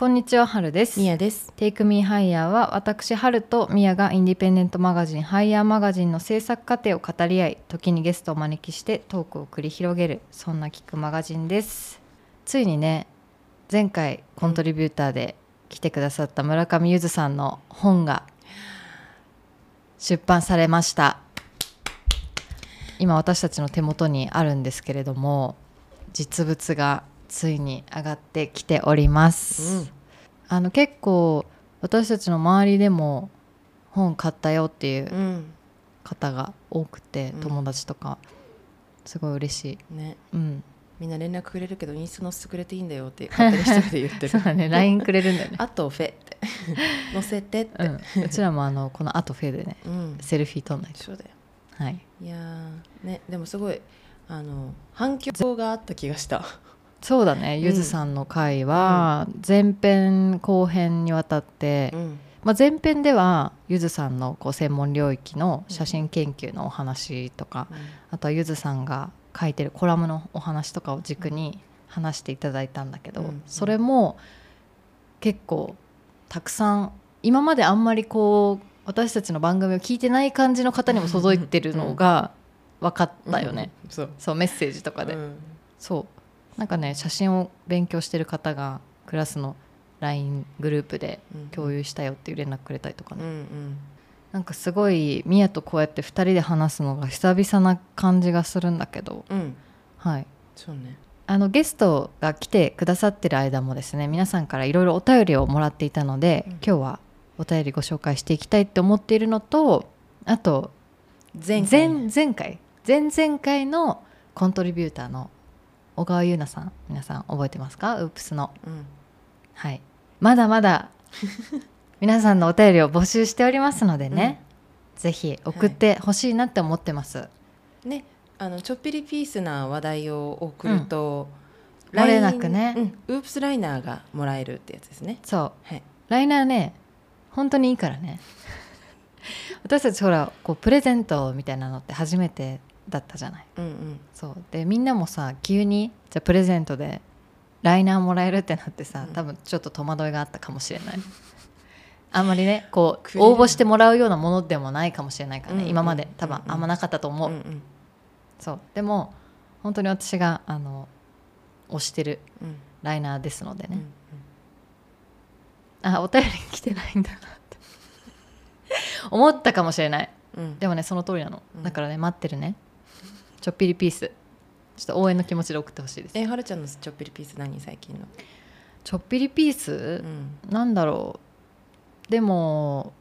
こんにちは、はるです。みやです。テイクミーハイヤーは私はるとミヤがインディペンデントマガジンハイヤーマガジンの制作過程を語り合い時にゲストをお招きしてトークを繰り広げるそんな聞くマガジンですついにね前回コントリビューターで来てくださった村上ゆずさんの本が出版されました今私たちの手元にあるんですけれども実物がついに上がってきております、あの結構私たちの周りでも本買ったよっていううん。方が多くて、うん友達とかすごい嬉しい、ね。うん、みんな連絡くれるけどインスタ載せてくれていいんだよって 勝手に一人で言ってる。そうだね LINE くれるんだよね、あとフェって 載せてって。うん、うちらもあのこのあとフェでねうん。セルフィー撮んないとそうだよ。はいいやーねでもすごいあの反響があった気がした。そうだねん。ゆずさんの回は前編後編にわたって、うん。まあ、前編ではゆずさんのこう専門領域の写真研究のお話とか、あとはゆずさんが書いてるコラムのお話とかを軸に話していただいたんだけど、うん。それも結構たくさん今まであんまりこう私たちの番組を聞いてない感じの方にも届いてるのが分かったよね、うん。そう。メッセージとかで、うん。そうなんかね写真を勉強してる方がクラスの LINE グループで共有したよっていう連絡くれたりとかね、うんうん。なんかすごいミヤとこうやって2人で話すのが久々な感じがするんだけど、うん。はい、そうね。あのゲストが来てくださってる間もですね皆さんからいろいろお便りをもらっていたので、うん今日はお便りご紹介していきたいって思っているのとあと前回前前回？前々回のコントリビューターの小川優奈さん皆さん覚えてますか？ウープスの。うん。はい。まだまだ 皆さんのお便りを募集しておりますのでね、ぜひ送ってほしいなって思ってます、ね、あのちょっぴりピースな話題を送ると、漏れなくね。うん、ウープスライナーがもらえるってやつですね。そう。はい。ライナーね本当にいいからね。私たちほらこうプレゼントみたいなのって初めてだったじゃない。うんうん。そう。でみんなもさ急にじゃあプレゼントでライナーもらえるってなってさうん。多分ちょっと戸惑いがあったかもしれない。あんまりねこう応募してもらうようなものでもないかもしれないからね、うん今まで。うん多分あんまなかったと思う、うんうん。そう。でも本当に私があの推してるうん。ライナーですのでね、うん。あお便り来てないんだなって。思ったかもしれない。うん。でもねその通りなの、うん。だからね待ってるねちょっぴりピース。ちょっと応援の気持ちで送ってほしいです。えはるちゃんのちょっぴりピース何最近の、ちょっぴりピーうス、ん。なんだろう。でも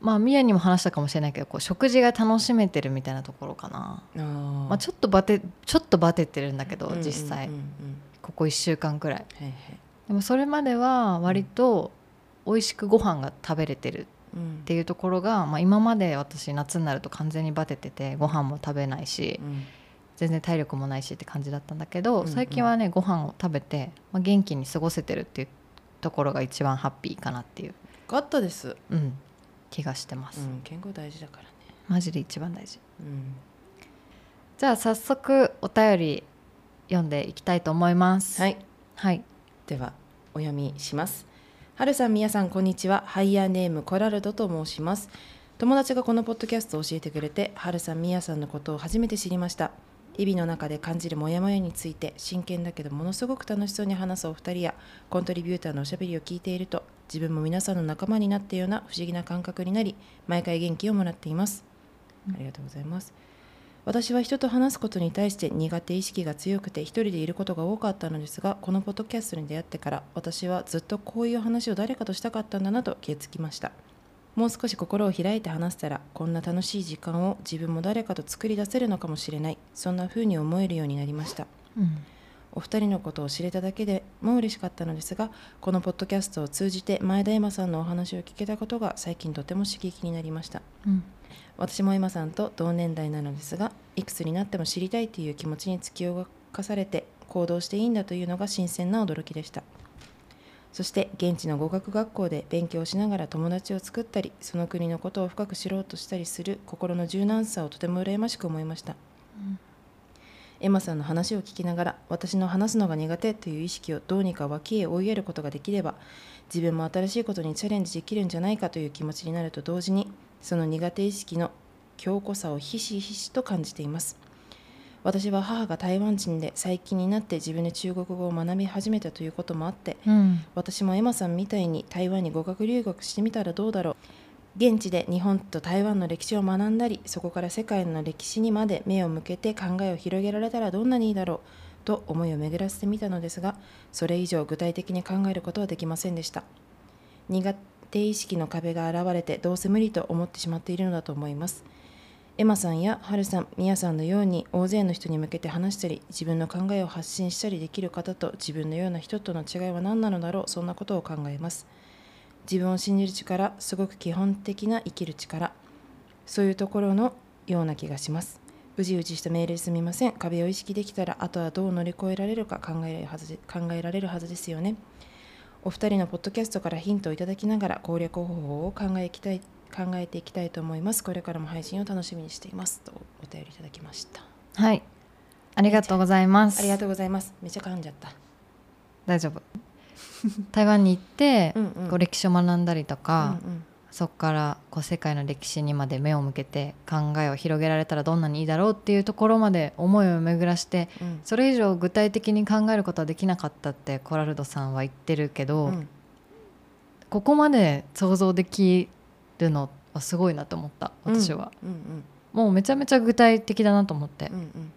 まあミヤにも話したかもしれないけどこう食事が楽しめてるみたいなところかな、まあ、ちょっとバテちょっとバテてるんだけど実際。ここ1週間くらい。はいはい。でもそれまでは割と美味しくご飯が食べれてるうんっていうところが、まあ、今まで私夏になると完全にバテててご飯も食べないしうん全然体力もないしって感じだったんだけど、うんうん。最近はねご飯を食べて、まあ、元気に過ごせてるっていうところが一番ハッピーかなっていう、よかったです、うん、気がしてます、うん、健康大事だからね。マジで一番大事。うん。じゃあ早速お便り読んでいきたいと思います。はい。はい。ではお読みしますはるさんみやさんこんにちは。ハイヤーネームコラルドと申します。友達がこのポッドキャストを教えてくれてはるさんみやさんのことを初めて知りました。日々の中で感じるモヤモヤについて真剣だけどものすごく楽しそうに話すお二人やコントリビューターのおしゃべりを聞いていると自分も皆さんの仲間になったような不思議な感覚になり毎回元気をもらっています。ありがとうございます。私は人と話すことに対して苦手意識が強くて一人でいることが多かったのですがこのポッドキャストに出会ってから私はずっとこういう話を誰かとしたかったんだなと気づきました。もう少し心を開いて話したらこんな楽しい時間を自分も誰かと作り出せるのかもしれない。そんな風に思えるようになりました。うん。お二人のことを知れただけでも嬉しかったのですがこのポッドキャストを通じて前田エマさんのお話を聞けたことが最近とても刺激になりました。うん私もエマさんと同年代なのですがいくつになっても知りたいという気持ちに突き動かされて行動していいんだというのが新鮮な驚きでした。そして現地の語学学校で勉強しながら友達を作ったりその国のことを深く知ろうとしたりする心の柔軟さをとても羨ましく思いました、エマさんの話を聞きながら私の話すのが苦手という意識をどうにか脇へ追いやることができれば自分も新しいことにチャレンジできるんじゃないかという気持ちになると同時にその苦手意識の強固さをひしひしと感じています。私は母が台湾人で最近になって自分で中国語を学び始めたということもあってうん。私もエマさんみたいに台湾に語学留学してみたらどうだろう。現地で日本と台湾の歴史を学んだりそこから世界の歴史にまで目を向けて考えを広げられたらどんなにいいだろうと思いを巡らせてみたのですがそれ以上具体的に考えることはできませんでした。苦手意識の壁が現れてどうせ無理と思ってしまっているのだと思います。エマさんやハルさん、ミヤさんのように大勢の人に向けて話したり自分の考えを発信したりできる方と自分のような人との違いは何なのだろうそんなことを考えます。自分を信じる力すごく基本的な生きる力そういうところのような気がします。うじうじしたメールすみません。壁を意識できたらあとはどう乗り越えられるか考えるはず考えられるはずですよね。お二人のポッドキャストからヒントをいただきながら攻略方法を考えきたい考えていきたいと思います。これからも配信を楽しみにしています。とお便りいただきました。はい。ありがとうございます。ありがとうございます。めっちゃ噛んじゃった。大丈夫。台湾に行って、うんうん。こう歴史を学んだりとか、うんうんそこからこう世界の歴史にまで目を向けて考えを広げられたらどんなにいいだろうっていうところまで思いを巡らしてうん。それ以上具体的に考えることはできなかったってコラルドさんは言ってるけど、うん。ここまで想像できるのはすごいなと思った私は、うんうんもうめちゃめちゃ具体的だなと思って。うん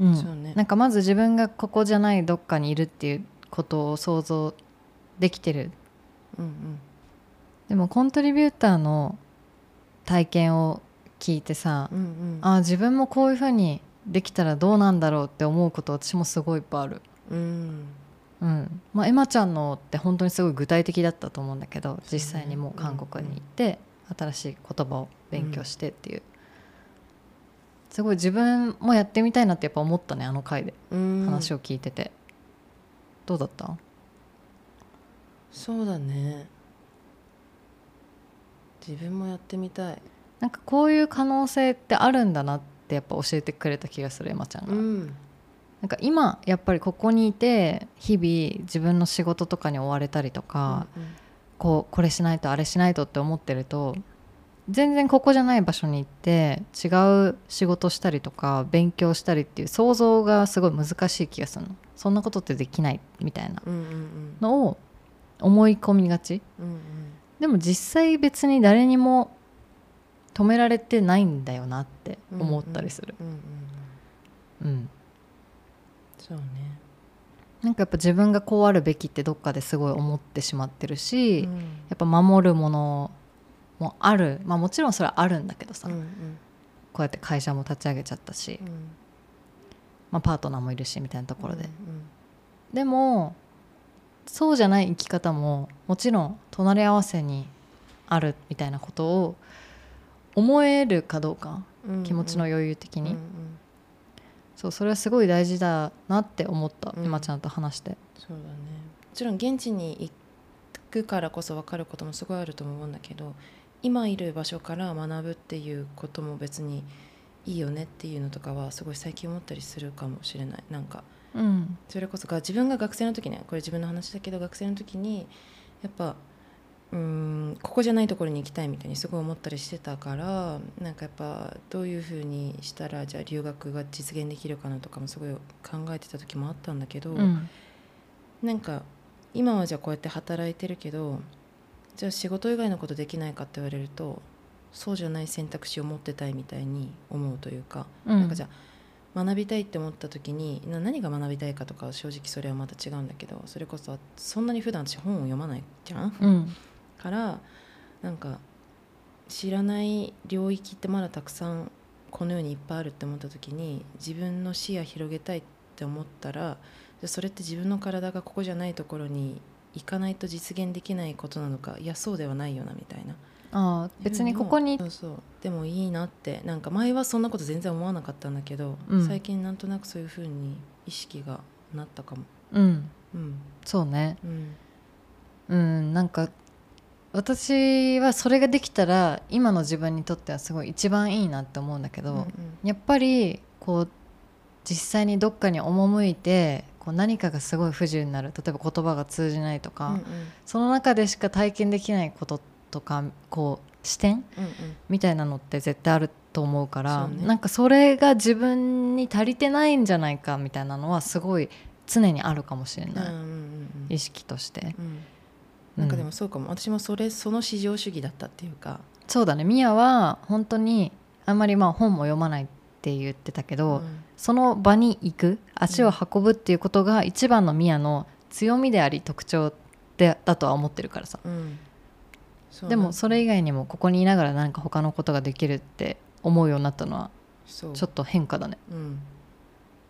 う、ん。うん。ね。なんかまず自分がここじゃないどっかにいるっていうことを想像できてる。うんでもコントリビューターの体験を聞いてさ、うんうん。うんあ自分もこういうふうにできたらどうなんだろうって思うこと私もすごいいっぱいある。うん。うん。まあ、エマちゃんのって本当にすごい具体的だったと思うんだけど実際にもう韓国に行って新しい言葉を勉強してっていう、すごい自分もやってみたいなってやっぱ思ったねあの回で。うん。話を聞いてて、どうだった？そうだね自分もやってみたい。なんかこういう可能性ってあるんだなってやっぱ教えてくれた気がするエマちゃんが、ん。なんか今やっぱりここにいて日々自分の仕事とかに追われたりとか、こうこれしないとあれしないとって思ってると全然ここじゃない場所に行って違う仕事したりとか勉強したりっていう想像がすごい難しい気がするの。そんなことってできないみたいなうんうんうん。のを思い込みがち。うんうんでも実際別に誰にも止められてないんだよなって思ったりする。うんうんうん。うん。そうね。なんかやっぱ自分がこうあるべきってどっかですごい思ってしまってるし、うん。やっぱ守るものもある。まあもちろんそれはあるんだけどさ、うんうん。こうやって会社も立ち上げちゃったし、うん。まあ、パートナーもいるしみたいなところで、うん。でもそうじゃない生き方ももちろん隣り合わせにあるみたいなことを思えるかどうかうん気持ちの余裕的に、うんうん。そうそれはすごい大事だなって思った、うん。今ちゃんと話して。そうだね。もちろん現地に行くからこそ分かることもすごいあると思うんだけど今いる場所から学ぶっていうことも別にいいよねっていうのとかはすごい最近思ったりするかもしれない。なんかうん。それこそが自分が学生の時ねこれ自分の話だけど学生の時にやっぱうーんここじゃないところに行きたいみたいにすごい思ったりしてたからなんかやっぱどういうふうにしたらじゃあ留学が実現できるかなとかもすごい考えてた時もあったんだけど、うん。なんか今はじゃあこうやって働いてるけどじゃあ仕事以外のことできないかって言われるとそうじゃない選択肢を持ってたいみたいに思うというか、うん。なんかじゃあ学びたいって思った時にな何が学びたいかとかは正直それはまた違うんだけどそれこそそんなに普段私本を読まないじゃん？うん。からなんか知らない領域ってまだたくさんこの世にいっぱいあるって思った時に自分の視野広げたいって思ったらそれって自分の体がここじゃないところに行かないと実現できないことなのかいやそうではないよなみたいなああ別にここにそうそう。でもいいなって。なんか前はそんなこと全然思わなかったんだけど、うん。最近なんとなくそういうふうに意識がなったかも。うん。うん。そうね。うん。うんなんか私はそれができたら今の自分にとってはすごい一番いいなって思うんだけど、うんやっぱりこう実際にどっかに赴いてこう何かがすごい不自由になる。例えば言葉が通じないとか、うんうん。その中でしか体験できないこととかこう視点うんうんみたいなのって絶対あると思うからうねなんかそれが自分に足りてないんじゃないかみたいなのはすごい常にあるかもしれない、意識として、うんなんかでもそうかも、私もそれその至上主義だったっていうか、そうだねミヤは本当にあんまりまあ本も読まないって言ってたけど、うんその場に行く足を運ぶっていうことが一番のミヤの強みであり特徴でだとは思ってるからさうんでもそれ以外にもここにいながら何か他のことができるって思うようになったのはちょっと変化だね。うん、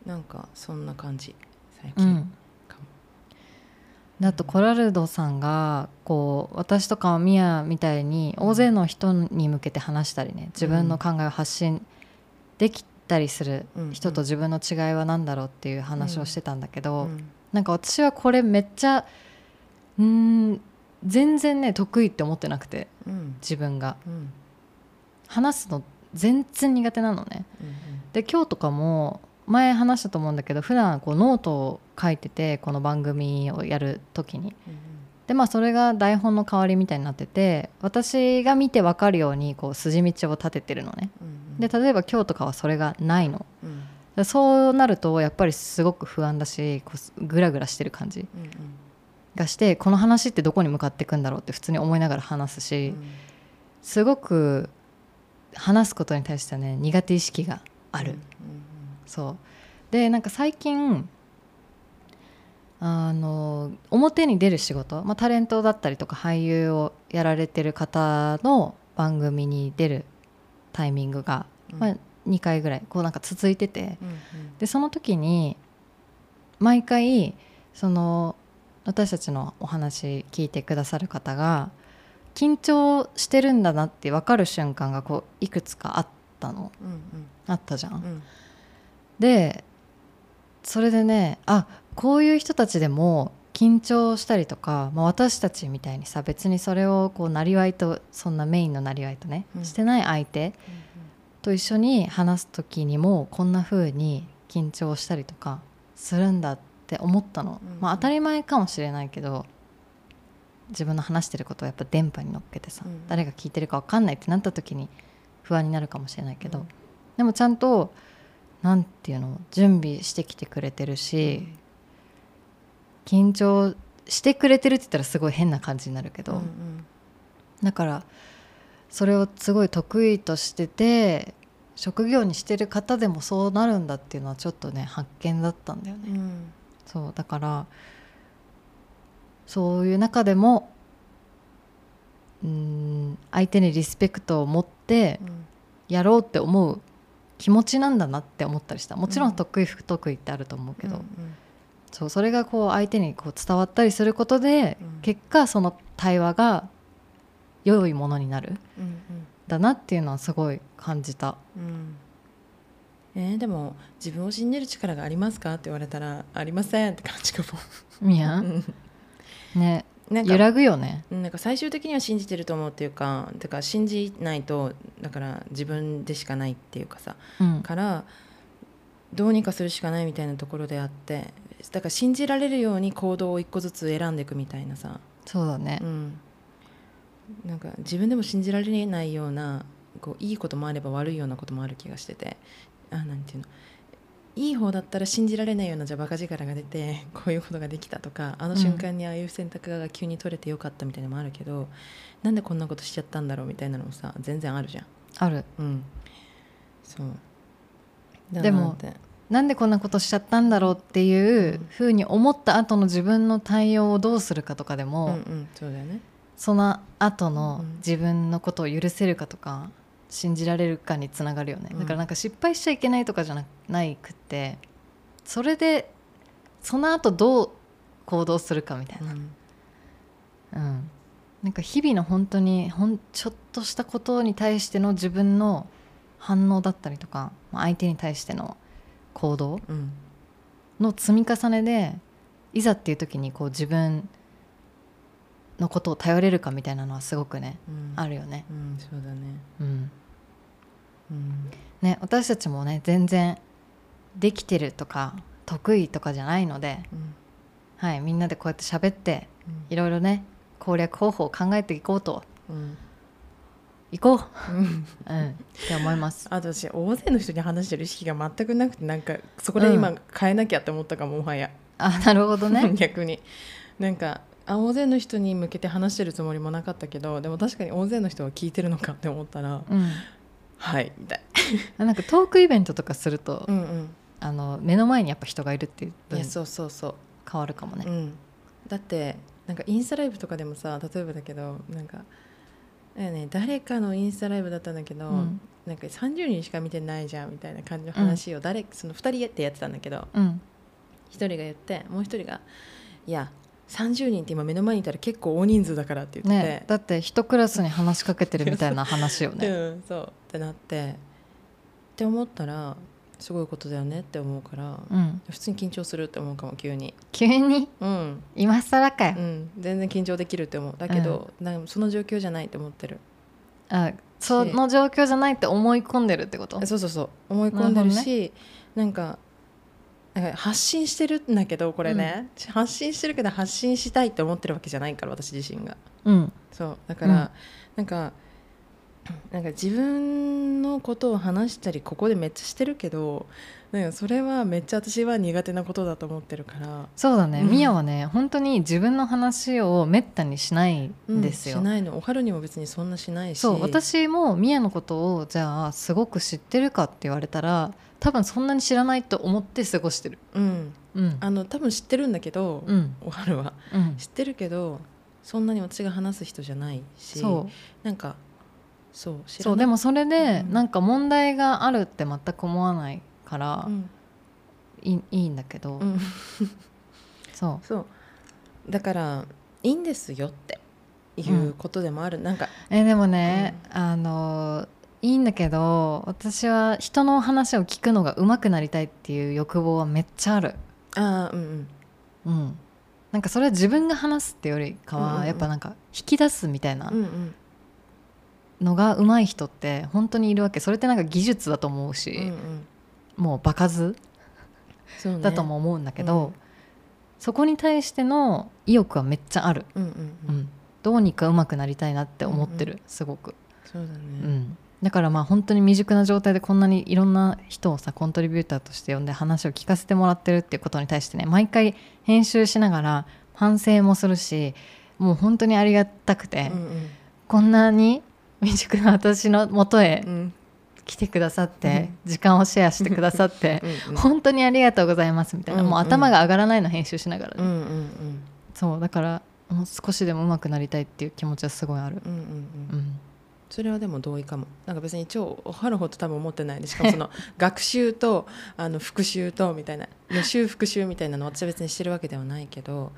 なんかそんな感じ。最近。うん。かも、であとコラルドさんがこう私とかミヤみたいに大勢の人に向けて話したりね自分の考えを発信できたりするうん人と自分の違いは何だろうっていう話をしてたんだけど、うん。なんか私はこれめっちゃうーん全然ね得意って思ってなくてうん。自分が。うん。話すの全然苦手なのね。うんで今日とかも前話したと思うんだけど普段こうノートを書いててこの番組をやる時に。うんでまあそれが台本の代わりみたいになってて私が見て分かるようにこう筋道を立ててるのね。うんで例えば今日とかはそれがないの。うん。でそうなるとやっぱりすごく不安だしこうグラグラしてる感じ。うんがしてこの話ってどこに向かっていくんだろうって普通に思いながら話すうしん。すごく話すことに対してはね苦手意識がある、うんそう。でなんか最近あの表に出る仕事、まあ、タレントだったりとか俳優をやられてる方の番組に出るタイミングが、うん。まあ、2回ぐらいこうなんか続いてて。うんうん。でその時に毎回その私たちのお話聞いてくださる方が緊張してるんだなって分かる瞬間がこういくつかあったの。うんあったじゃん。うん。うんでそれでねあこういう人たちでも緊張したりとか、まあ、私たちみたいにさ別にそれをこうなりわいとそんなメインのなりわいとね、うん。してない相手と一緒に話す時にもこんな風に緊張したりとかするんだって思ったの、うん。まあ、当たり前かもしれないけど自分の話してることをやっぱ電波に乗っけてさ、うん。誰が聞いてるか分かんないってなった時に不安になるかもしれないけど、うん。でもちゃんとなんていうの準備してきてくれてるし、緊張してくれてるって言ったらすごい変な感じになるけど、うんうん。だからそれをすごい得意としてて職業にしてる方でもそうなるんだっていうのはちょっとね発見だったんだよね、うんそうだからそういう中でもうーん相手にリスペクトを持ってうん。やろうって思う気持ちなんだなって思ったりした。もちろうん。ん得意不得意ってあると思うけど、うんそうそれがこう相手にこう伝わったりすることで、うん結果その対話が良いものになるうんだなっていうのはすごい感じたうんえーでも自分を信じる力がありますか？って言われたらありませんって感じかも。みや。うん。ね。なんか揺らぐよね。うんなんか最終的には信じてると思うっていうかてか信じないとだから自分でしかないっていうかさ。うん。からどうにかするしかないみたいなところであってだから信じられるように行動を一個ずつ選んでいくみたいなさ、そうだね。うん、なんか自分でも信じられないようなこういいこともあれば悪いようなこともある気がしててあなんていうの。いい方だったら信じられないようなじゃあバカ力が出て こういうことができたとかあの瞬間にああいう選択が急に取れてよかったみたいなのもあるけどなんでこんなことしちゃったんだろうみたいなのもさ全然あるじゃん。ある。うん、そう。だでもなんでこんなことしちゃったんだろうっていうふうに思った後の自分の対応をどうするかとかでも、うんうんそうだよね。その後のうん。自分のことを許せるかとか信じられるかにつながるよね、うん。だからなんか失敗しちゃいけないとかじゃなないくってそれでその後どう行動するかみたいな、うん。うん、なんか日々の本当にほんちょっとしたことに対しての自分の反応だったりとかまあ相手に対しての行動うん。の積み重ねでいざっていう時にこう自分のことを頼れるかみたいなのはすごくねうん。あるよね。うんそうだね。うんうん。ね私たちもね全然できてるとか得意とかじゃないので、うん。はい、みんなでこうやって喋っていろいろね攻略方法を考えていこうと。うん。いこう、うん。うん、って思います。あと私大勢の人に話してる意識が全くなくてなんかそこで今うん。変えなきゃって思ったかももはや、あなるほどね。逆に。なんかあ大勢の人に向けて話してるつもりもなかったけどでも確かに大勢の人は聞いてるのかって思ったらうん、はいみたい。なんかトークイベントとかすると、うんうん。あの目の前にやっぱ人がいるっていうい分やそうそうそう。変わるかもね。うん、だってなんかインスタライブとかでもさ例えばだけどなんかだよね誰かのインスタライブだったんだけど、うん。なんか30人しか見てないじゃんみたいな感じの話を誰、その2人でやってたんだけどうん、1人が言ってもう1人が「いや30人って今目の前にいたら結構大人数だから」って言ってねだって一クラスに話しかけてるみたいな話よね。うん、そう。ってなって。って思ったらすごいことだよねって思うから、うん、普通に緊張するって思うかも急に。急に？うん。今更かよ。う。ん、全然緊張できるって思う。だけど、なんかその状況じゃないって思ってる。あその状況じゃないって思い込んでるってこと？そうそうそう。思い込んでるしなんかなんか発信してるんだけどこれね、発信してるけど発信したいって思ってるわけじゃないから私自身が。うん。そう。だから、うん。なんかなんか自分のことを話したりここでめっちゃしてるけどなんかそれはめっちゃ私は苦手なことだと思ってるから。そうだね、うん。ミヤはね本当に自分の話をめったにしないんですよ、うんしないの。おはるにも別にそんなしないし。そう。私もミヤのことをじゃあすごく知ってるかって言われたら多分そんなに知らないと思って過ごしてる。うん。うん。あの多分知ってるんだけど、うん。おはるは。うん。知ってるけどそんなに私が話す人じゃないしそう。なんかそう知らそう。でもそれでうん。なんか問題があるって全く思わないからうん。いいいいんだけど、うん。そう。そう。だからいいんですよっていうことでもある、なんかえでもね、あのいいんだけど私は人の話を聞くのが上手くなりたいっていう欲望はめっちゃある。ああうんうん。うん。なんかそれは自分が話すってよりかは、うんうんうん。やっぱなんか引き出すみたいなうんうん。のが上手い人って本当にいるわけ。それってなんか技術だと思うし、うんうんもう場数そうね。だとも思うんだけど、うん。そこに対しての意欲はめっちゃある、うんうんううん。んどうにか上手くなりたいなって思ってる、うんすごく、そうだね、うん、だからまあ本当に未熟な状態でこんなにいろんな人をさコントリビューターとして呼んで話を聞かせてもらってるっていうことに対してね毎回編集しながら反省もするしもう本当にありがたくて、うんこんなに未熟な私のもとへうんうん来てくださって、時間をシェアしてくださってうんうん本当にありがとうございますみたいな、うんもう頭が上がらないの編集しながらね、うんうんうん。そうだからもう少しでも上手くなりたいっていう気持ちはすごいある、うんうんうん。うん、それはでも同意かも。なんか別に超おはるほど多分思ってないでしかもその 学習とあの復習とみたいな予習復習みたいなの私は別にしてるわけではないけど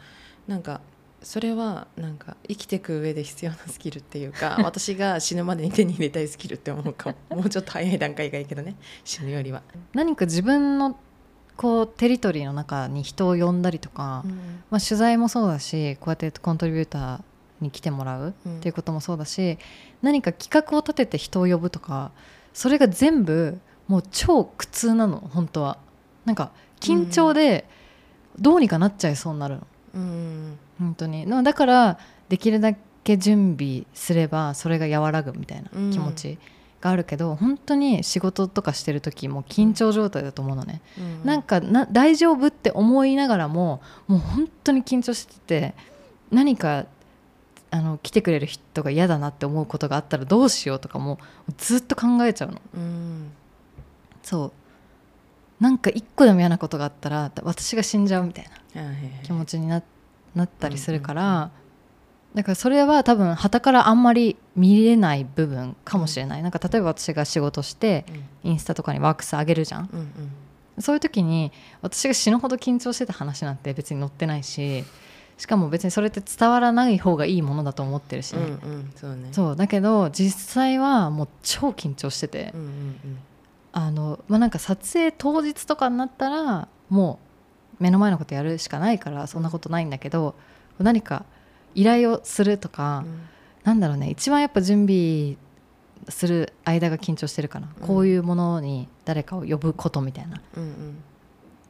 なんかそれはなんか生きていく上で必要なスキルっていうか 私が死ぬまでに手に入れたいスキルって思うかも。もうちょっと早い段階がいいけどね。死ぬよりは。何か自分のこうテリトリーの中に人を呼んだりとか、まあ、取材もそうだしこうやってコントリビューターに来てもらううん。っていうこともそうだし、何か企画を立てて人を呼ぶとかそれが全部もう超苦痛なの本当は。なんか緊張でどうにかなっちゃいそうになるのうん。本当に。だからできるだけ準備すればそれが和らぐみたいな気持ちがあるけど、本当に仕事とかしてる時も緊張状態だと思うのね、うん。なんかな大丈夫って思いながらももう本当に緊張してて何かあの来てくれる人が嫌だなって思うことがあったらどうしようとかもずっと考えちゃうの。うん。そうなんか一個でも嫌なことがあったら私が死んじゃうみたいな気持ちにななったりするから、うんうんだからそれは多分傍からあんまり見れない部分かもしれない、なんか例えば私が仕事してインスタとかにワークス上げるじゃん。うんうん。そういう時に私が死ぬほど緊張してた話なんて別に載ってないししかも別にそれって伝わらない方がいいものだと思ってるしうんね、うん。そうね。だけど実際はもう超緊張してて、うんうんあのまあ、なんか撮影当日とかになったらもう目の前のことやるしかないからそんなことないんだけど何か依頼をするとか、うん。なんだろうね一番やっぱ準備する間が緊張してるかな、うん。こういうものに誰かを呼ぶことみたいなうんうん。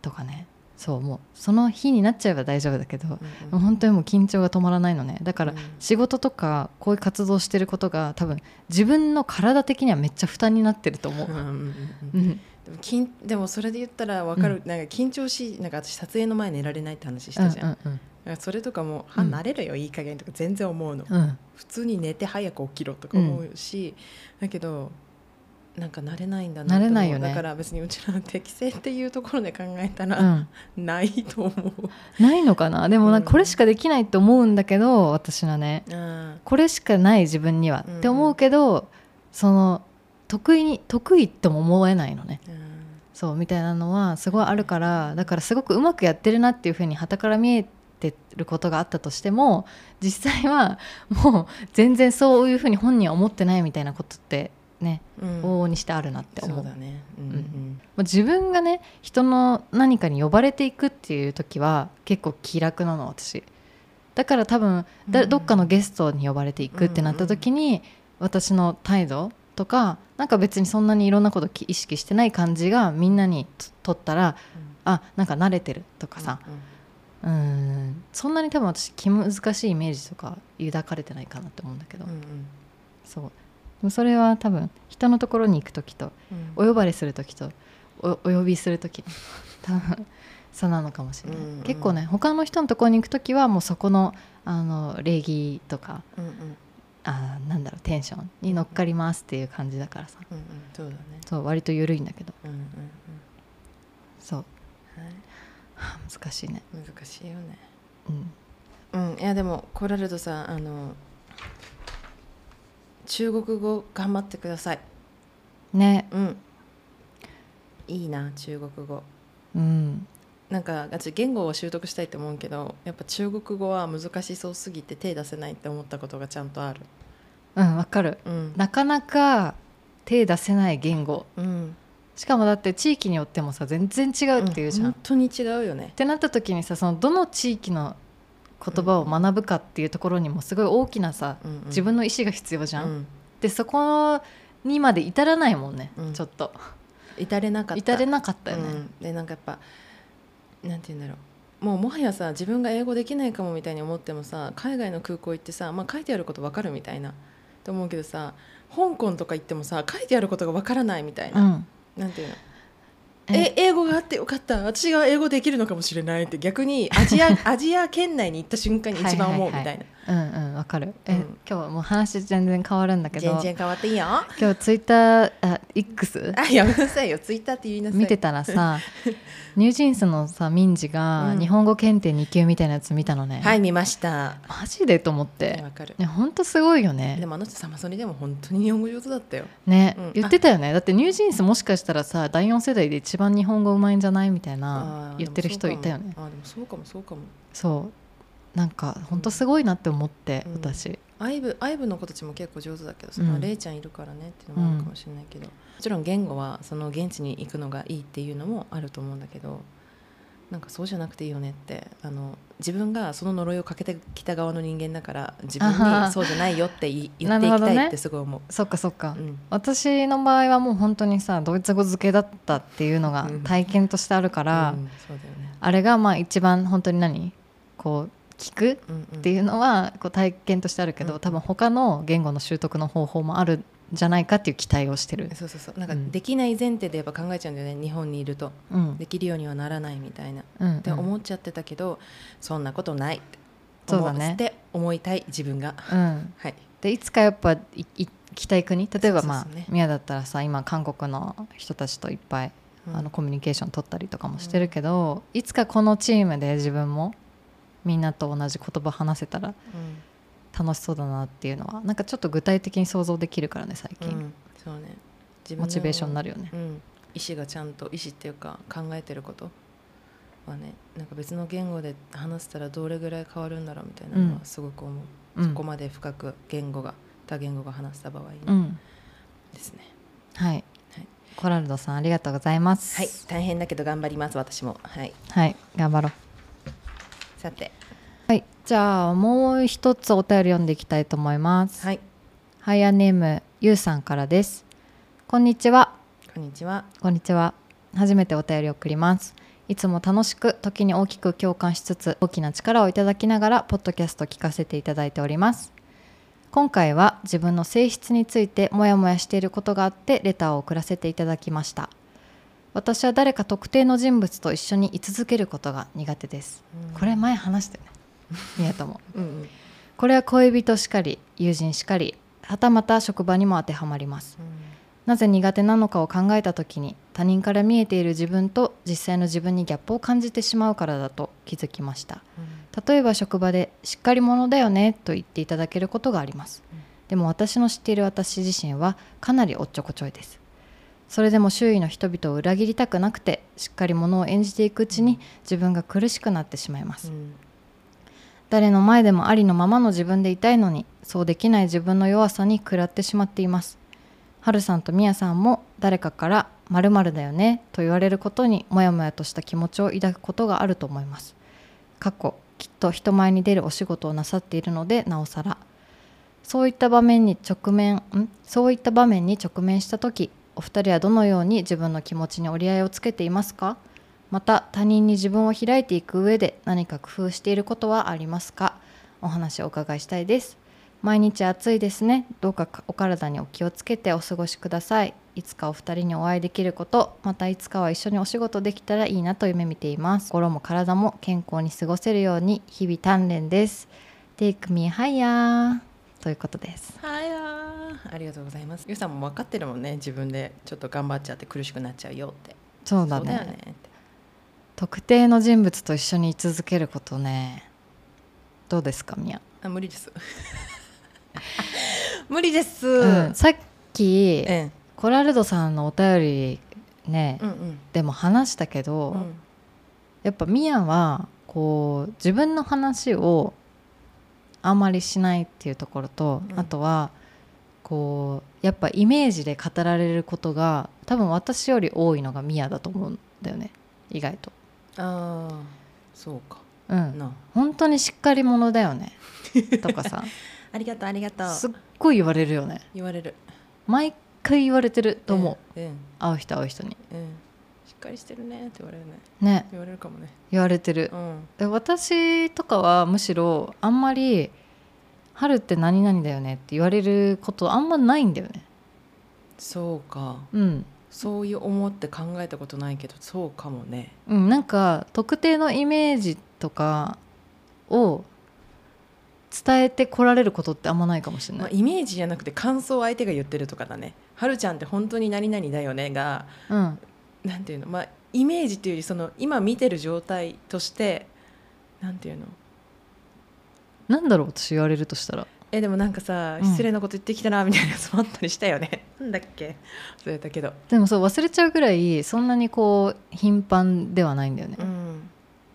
とかねそうもうその日になっちゃえば大丈夫だけど、もうん。う本当にもう緊張が止まらないのね。だからうん仕事とかこういう活動してることが多分自分の体的にはめっちゃ負担になってると思う。うんうんうんうん。うん。でも緊でもそれで言ったら分かる、なんか緊張しなんか私撮影の前寝られないって話したじゃん、うんうんだからそれとかも「はうん慣れるよいい加減」とか全然思うの、うん。うん普通に寝て早く起きろとか思うし、だけどなんか慣れないんだな慣れないよね。だから別にうちらの適性っていうところで考えたら、うん。ないと思う。ないのかな？でもなんかこれしかできないって思うんだけど私はね。あこれしかない自分にはうん。って思うけどその得意に得意とも思えないのね。そうみたいなのはすごいあるからだからすごくうまくやってるなっていうふうに傍から見えてることがあったとしても実際はもう全然そういうふうに本人は思ってないみたいなことってねうん。往々にしてあるなって思う。そうだね。うんうん。自分がね人の何かに呼ばれていくっていう時は結構気楽なの私。だから多分だうん。どっかのゲストに呼ばれていくってなった時に私の態度とかなんか別にそんなにいろんなことき意識してない感じがみんなにと取ったらあなんか慣れてるとかさ。うん。うん。そんなに多分私気難しいイメージとか抱かれてないかなって思うんだけど、うんうん。そうそれは多分人のところに行く時とお呼ばれする時とおお呼びする時 多分そうなのかもしれない、うんうん。結構ね他の人のところに行く時はもうそこのあの礼儀とかうんうん。あーなんだろうテンションに乗っかりますっていう感じだからさ。うんうん。そうだね。そう割と緩いんだけど。うんうんうん。そう。はい。はあ難しいね。難しいよね。うん。うん。いやでもコラルドさんあの中国語頑張ってください。ね。うん。いいな中国語。うん。なんか私言語を習得したいと思うけどやっぱ中国語は難しそうすぎて手出せないって思ったことがちゃんとある。うんわかる。うん。なかなか手出せない言語。うん。しかもだって地域によってもさ全然違うっていうじゃん、本当に違うよね。ってなった時にさそのどの地域の言葉を学ぶかっていうところにもすごい大きなさ、うんうん。自分の意思が必要じゃん、うん。でそこにまで至らないもんね、うんちょっと。至れなかった。至れなかったよね、うん、でなんかやっぱなんて言うんだろう。もうもはやさ自分が英語できないかもみたいに思ってもさ海外の空港行ってさ、まあ、書いてあること分かるみたいなと思うけどさ香港とか行ってもさ書いてあることが分からないみたいな、うん。なんていうの？ええ英語があってよかった。私が英語できるのかもしれないって逆にアジア アジア圏内に行った瞬間に一番思うみたいな。はいうんうんわかる。え、うん。今日はもう話全然変わるんだけど。全然変わっていいよ。あ今日ツイッターあ X やめなさいよ。ツイッターって言いなさい。見てたらさ ニュージーンズのさミンジがうん。日本語検定2級みたいなやつ見たのね、はい見ました。マジでと思って。わかる。ね本当すごいよね。でもあの人サマソニでも本当に日本語上手だったよ。ね、うん。言ってたよね。だってニュージーンズもしかしたらさ第4世代で一番日本語うまいんじゃないみたいな言ってる人いたよね。あーでもそうかもそうかも。そうなんか本当すごいなって思って、うん。私。アイブアイブの子たちも結構上手だけどさ、うん。まあレイちゃんいるからねっていうのもあるかもしれないけど、もちろん言語はその現地に行くのがいいっていうのもあると思うんだけどなんかそうじゃなくていいよねってあの自分がその呪いをかけてきた側の人間だから自分にそうじゃないよって 言っていきたいってすごい思う。そっかそっか、うん。私の場合はもう本当にさドイツ語漬けだったっていうのがうん。体験としてあるから、うんそうだよね。あれがまあ一番本当に何？こう聞くうんうん。っていうのはこう体験としてあるけど、うん多分他の言語の習得の方法もあるんじゃないかっていう期待をしてる、そうそうそう。なんかうん。できない前提でやっぱ考えちゃうんだよね日本にいると。うん。できるようにはならないみたいな。うんって思っちゃってたけど、そんなことないってそうだね。って思いたい自分が。うん、はい。でいつかやっぱいい行きたい国？例えばまあね。宮だったらさ今韓国の人たちといっぱい、あのコミュニケーション取ったりとかもしてるけど、いつかこのチームで自分もみんなと同じ言葉話せたら楽しそうだなっていうのはなんかちょっと具体的に想像できるからね最近、うんうんそうねモチベーションになるよね。うん、意思がちゃんと意思っていうか考えてることはねなんか別の言語で話せたらどれぐらい変わるんだろうみたいなのはすごく思う、うん。そこまで深く言語が多言語が話した場合にうん。ですね、はい、はい。コラルドさんありがとうございます。はい。大変だけど頑張ります私も。はい。はい。頑張ろうさて。はい。じゃあもう一つお便り読んでいきたいと思います。はい。ハイヤーネームゆうさんからです。こんにちは。こんにちは。こんにちは。初めてお便りを送ります。いつも楽しく時に大きく共感しつつ大きな力をいただきながらポッドキャスト聞かせていただいております。今回は自分の性質についてモヤモヤしていることがあってレターを送らせていただきました私は誰か特定の人物と一緒に居続けることが苦手です。これ前話したよね。宮田もうんうん。これは恋人しかり友人しかりはたまた職場にも当てはまります。なぜ苦手なのかを考えた時に他人から見えている自分と実際の自分にギャップを感じてしまうからだと気づきました。例えば職場でしっかり者だよねと言っていただけることがあります。うん。でも私の知っている私自身はかなりおっちょこちょいですそれでも周囲の人々を裏切りたくなくてしっかり者を演じていくうちに自分が苦しくなってしまいます。うん。誰の前でもありのままの自分でいたいのにそうできない自分の弱さに食らってしまっています。はるさんとみやさんも誰かから「まるだよね」と言われることにモヤモヤとした気持ちを抱くことがあると思います。過去きっと人前に出るお仕事をなさっているのでなおさら。そういった場面に直面ん？そういった場面に直面した時お二人はどのように自分の気持ちに折り合いをつけていますか？また他人に自分を開いていく上で何か工夫していることはありますか？お話をお伺いしたいです。毎日暑いですね。どうかお体にお気をつけてお過ごしください。いつかお二人にお会いできることまたいつかは一緒にお仕事できたらいいなと夢見ています。心も体も健康に過ごせるように日々鍛錬です。Take me higher. ということです。はいありがとうございます。ゆうさんも分かってるもんね。自分でちょっと頑張っちゃって苦しくなっちゃうよって。そうだね。ね特定の人物と一緒に居続けることね。どうですかみや、あ無理です。無理です、うん、さっきえ。コラルドさんのお便りね、うんうん。でも話したけど、うん。やっぱミヤはこう自分の話をあんまりしないっていうところと、うん。あとはこうやっぱイメージで語られることが多分私より多いのがミヤだと思うんだよね。意外と。ああそうか。うん、な本当にしっかり者だよね。とかさ。ありがとうありがとう。すっごい言われるよね。言われる。毎回言われてると思う、うんうん。会う人会う人に。うん。しっかりしてるね。って言われるね。ね。言われるかもね。言われてる。うん。で私とかはむしろあんまり「春って何々だよね」って言われることあんまないんだよね。そうか。うん、そういう思って考えたことないけどそうかもね。うん、なんか特定のイメージとかを伝えてこられることってあんまないかもしれまあ、ない、イメージじゃなくて感想を相手が言ってるとかだね「はるちゃんって本当に何々だよね」がうん、なんていうの？まあイメージっていうよりその今見てる状態としてなんていうの？なんだろう私言われるとしたら。えでもなんかさうん。失礼なこと言ってきたなみたいなやつもあったりしたよね、なんだっけ？忘れたけど。でもそう忘れちゃうぐらいそんなにこう頻繁ではないんだよね、うん。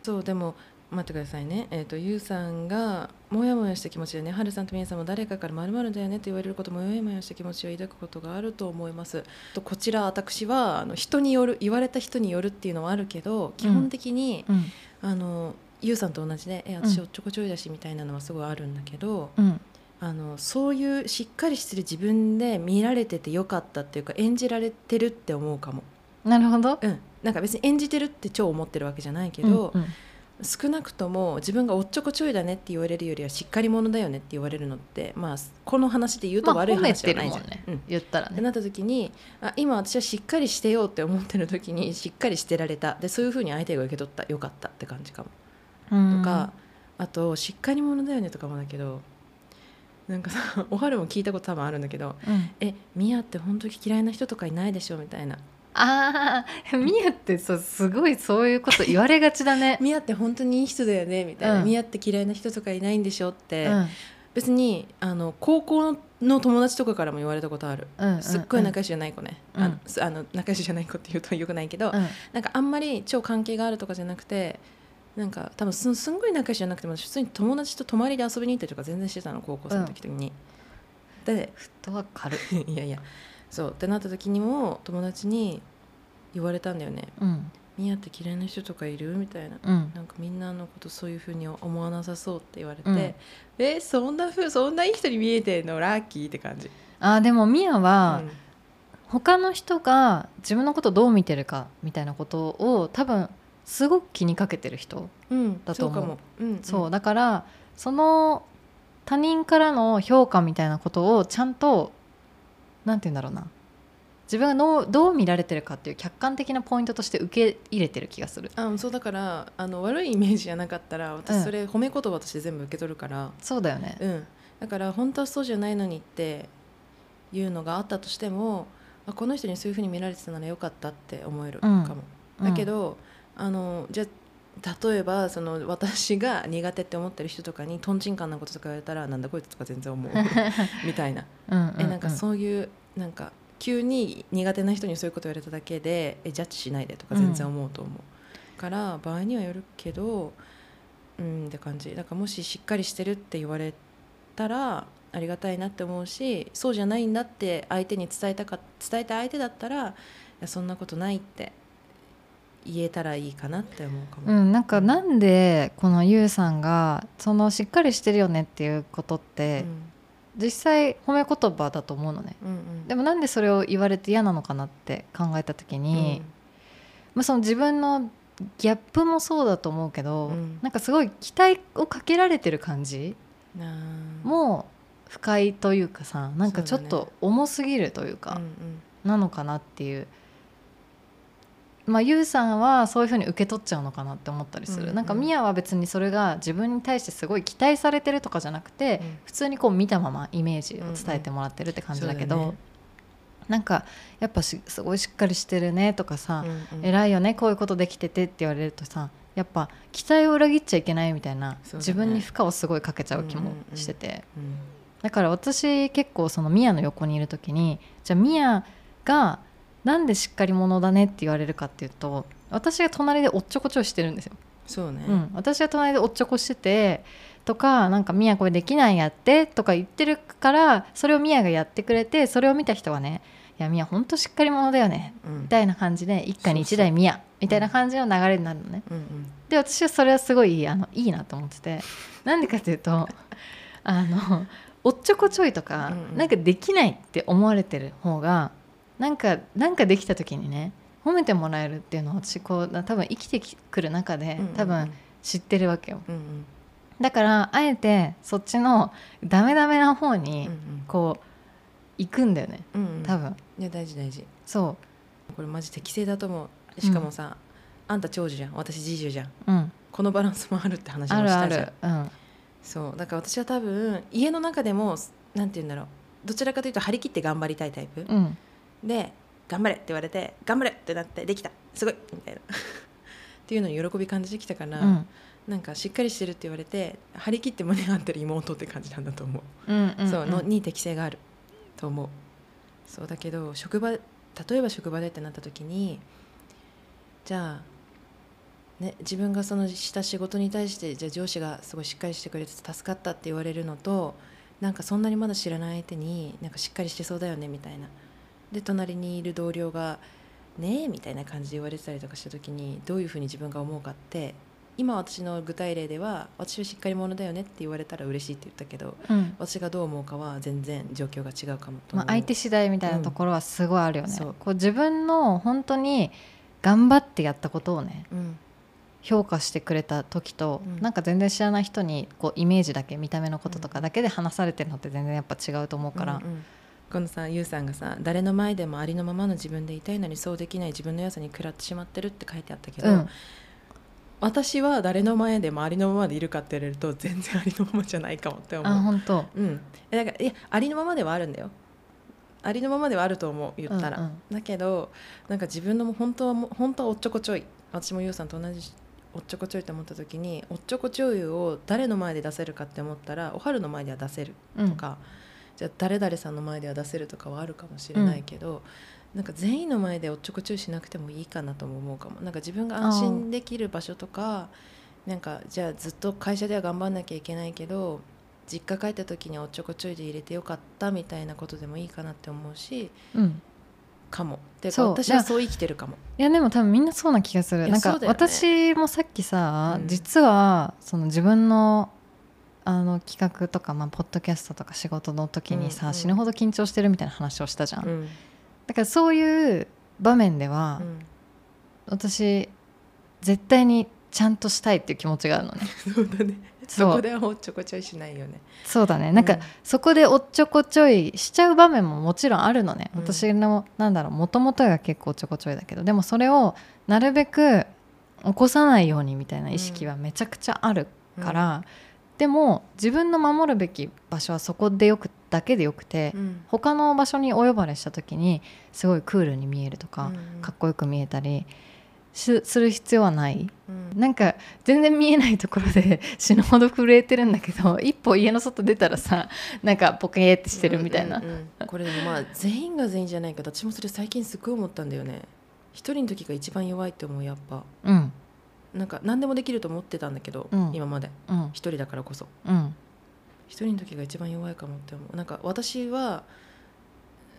そうでも待ってくださいね。えっ、とゆうさんがもやもやした気持ちでね。はるさんとみやさんも誰かからまるだよねと言われることもやもやした気持ちを抱くことがあると思います。とこちら私はあの人による言われた人によるっていうのはあるけど基本的に、うん。あのゆうさんと同じで「えうん。私おっちょこちょいだし」みたいなのはすごいあるんだけど、うん。あのそういうしっかりしてる自分で見られててよかったっていうか演じられてるって思うかも、なるほど。うん、なんか別に演じてるって超思ってるわけじゃないけど、うんうん少なくとも自分がおっちょこちょいだねって言われるよりはしっかり者だよねって言われるのってまあこの話で言うと悪い話じゃないじゃん。てるもんね、うん。言ったらね。ってなった時にあ今私はしっかりしてよって思ってる時にしっかりしてられた。でそういうふうに相手が受け取った。よかったって感じかも。うんとか、あとしっかり者だよねとかもだけどなんかさ おはるも聞いたこと多分あるんだけどうん「えミヤって本当に嫌いな人とかいないでしょ」みたいなああみやってさすごいそういうこと言われがちだね「ミヤって本当にいい人だよね」みたいな「うん。ミヤって嫌いな人とかいないんでしょ」って、うん。別にあの高校の友達とかからも言われたことある。うんうんすっごい仲良しじゃない子ね、うん。あのすあの仲良しじゃない子って言うとよくないけど、うん。なんかあんまり超関係があるとかじゃなくてなんか多分すすんごい仲良しじゃなくても普通に友達と泊まりで遊びに行ったりとか全然してたの高校生の時に。でフットワーク軽いいやいやそうってなった時にも友達に言われたんだよね。うん「ミヤって嫌いな人とかいる?」みたいな。うん。なんかみんなのことそういうふうに思わなさそうって言われて、うんえそんなふうそんないい人に見えてんの？ラッキーって感じ、あーでもみやは、うん。他の人が自分のことどう見てるかみたいなことを多分すごく気にかけてる人、うん。だと思う。そうん。そうだからその他人からの評価みたいなことをちゃんとなんて言うんだろうな。自分がのどう見られてるかっていう客観的なポイントとして受け入れてる気がする。あそうだからあの悪いイメージじゃなかったらうん。私それ褒め言葉として全部受け取るから、そうだよね。うん。だから本当はそうじゃないのにっていうのがあったとしてもあこの人にそういうふうに見られてたならよかったって思えるかも、だけど、あのじゃあ例えばその私が苦手って思ってる人とかにとんちんかんなこととか言われたらなんだこいつとか全然思う。みたいな。うんうんうん。えなんかそういうなんか急に苦手な人にそういうこと言われただけでえジャッジしないでとか全然思うと思う、から場合にはよるけどうんって感じ。だからもししっかりしてるって言われたらありがたいなって思うしそうじゃないんだって相手に伝えたか伝えた相手だったらそんなことないって言えたらいいかなって思うかも。うん、なんかなんでこのゆうさんがそのしっかりしてるよねっていうことって、実際褒め言葉だと思うのね。うんうん。でもなんでそれを言われて嫌なのかなって考えた時に、まあ、その自分のギャップもそうだと思うけど、うん。なんかすごい期待をかけられてる感じも不快というかさなんかちょっと重すぎるというかうんうん。なのかなっていう。まあ、ゆうさんはそういうふうに受け取っちゃうのかなって思ったりする、うんうん。なんかみやは別にそれが自分に対してすごい期待されてるとかじゃなくて、うん。普通にこう見たままイメージを伝えてもらってるって感じだけど、そうだねなんかやっぱしすごいしっかりしてるねとかさ、うんうん。偉いよねこういうことできててって言われるとさやっぱ期待を裏切っちゃいけないみたいな、ね。自分に負荷をすごいかけちゃう気もしてて、うん。だから私結構そのミヤの横にいる時にじゃあミヤがなんでしっかり者だねって言われるかっていうと私が隣でおっちょこちょいしてるんですよ。そうね、うん、私が隣でおっちょこしててとかなんか「ミヤこれできないやって」とか言ってるからそれをミヤがやってくれてそれを見た人はね「いやミヤほんとしっかり者だよね」うん。みたいな感じで一家に一台ミヤみたいな感じの流れになるのね。うんうん。で私はそれはすごいあのいいなと思っててなんでかというとあのおっちょこちょいとか、うんうん。なんかできないって思われてる方がなんかなんかできた時にね褒めてもらえるっていうのは私こう多分生きてくる中でうんうんうん。多分知ってるわけよ。うんうん。だからあえてそっちのダメダメな方にうんこう行くんだよね。うんうん。多分。いや大事大事。そこれマジ適正だと思う。しかもさ、あんた長女じゃん。私次女じゃん。う、うん、このバランスもあるって話もあるあしたじゃん。る、うん、そう。だから私は多分家の中でもなんて言うんだろう。どちらかというと張り切って頑張りたいタイプ、うんで頑張れって言われて頑張れってなってできた。すごい。みたいな。っていうのに喜び感じてきたから、うん。なんかしっかりしてるって言われて張り切って胸張ってる妹って感じなんだと思う。うんうんそうのに適性がある。と思う。そうだけど職場例えば職場でってなった時にじゃあ、ね、自分がそのした仕事に対してじゃあ上司がすごいしっかりしてくれて助かったって言われるのとなんかそんなにまだ知らない相手になんかしっかりしてそうだよねみたいなで隣にいる同僚が「ねえ」みたいな感じで言われてたりとかした時にどういうふうに自分が思うかって今私の具体例では私はしっかり者だよねって言われたら嬉しいって言ったけどうん私がどう思うかは全然状況が違うかもと思う、まあ、相手次第みたいなところはすごいあるよね、そう。こう自分の本当に頑張ってやったことをねうん。評価してくれた時と、うん。なんか全然知らない人にこうイメージだけ見た目のこととかだけで話されてるのって全然やっぱ違うと思うから、うんうんこのさゆうさんがさ誰の前でもありのままの自分でいたいのにそうできない自分の良さに食らってしまってるって書いてあったけど、うん。私は誰の前でもありのままでいるかって言われると全然ありのままじゃないかもって思う。あ本当。うん、えだからいやありのままではあるんだよ。ありのままではあると思う言ったら、うんうん。だけどなんか自分のも本当はも本当はおっちょこちょい。私もゆうさんと同じおっちょこちょいと思った時におっちょこちょいを誰の前で出せるかって思ったらおはるの前では出せるうん。とか、じゃあ誰々さんの前では出せるとかはあるかもしれないけど、なんか全員の前でおっちょこちょいしなくてもいいかなとも思う。かもなんか自分が安心できる場所とかなんかじゃあずっと会社では頑張んなきゃいけないけど実家帰った時におっちょこちょいで入れてよかったみたいなことでもいいかなって思うしうん。かも。ってかそう。私はそう生きてるかも。いやでも多分みんなそうな気がする。なんか私もさっきさ、うん。実はその自分のあの企画とか、まあ、ポッドキャストとか仕事の時にさ、うんうん。死ぬほど緊張してるみたいな話をしたじゃん、うん。だからそういう場面では、うん。私絶対にちゃんとしたいっていう気持ちがあるのね。そうだね。そこではおっちょこちょいしないよね。そうだね。なんか、うん。そこでおっちょこちょいしちゃう場面ももちろんあるのね、うん。私のなんだろうもともとが結構おっちょこちょいだけど。でもそれをなるべく起こさないようにみたいな意識はめちゃくちゃあるから、でも自分の守るべき場所はそこでよくだけでよくて、うん。他の場所にお呼ばれした時にすごいクールに見えるとか、うんかっこよく見えたりしする必要はない。うん。なんか全然見えないところで 死ぬほど震えてるんだけど一歩家の外出たらさなんかポケーってしてるみたいな、うんうんうん。これでもまあ全員が全員じゃないけど私もそれ最近すごい思ったんだよね。一人の時が一番弱いって思うやっぱ。うんなんか何でもできると思ってたんだけど、うん。今まで。うん。一人だからこそ。うん。一人の時が一番弱いかもって思う。なんか私は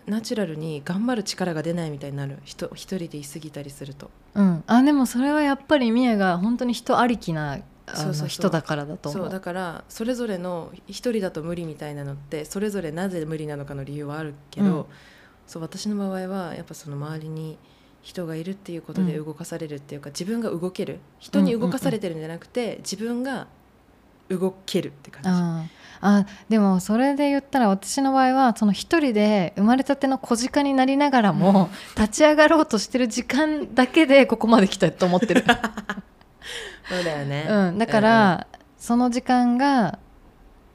ナチュラルに頑張る力が出ないみたいになる。人一人でいすぎたりすると。うん。あでもそれはやっぱりミヤが本当に人ありきなそうそう人だからだと思そううだからそれぞれの一人だと無理みたいなのってそれぞれなぜ無理なのかの理由はあるけど、うん。そう私の場合はやっぱその周りに人がいるっていうことでうん。動かされるっていうか、自分が動ける。人に動かされてるんじゃなくて、自分が動けるって感じ。あでもそれで言ったら私の場合はその一人で生まれたての小鹿になりながらも立ち上がろうとしてる時間だけでここまで来たと思ってる、そうだよね、うん、だから、その時間が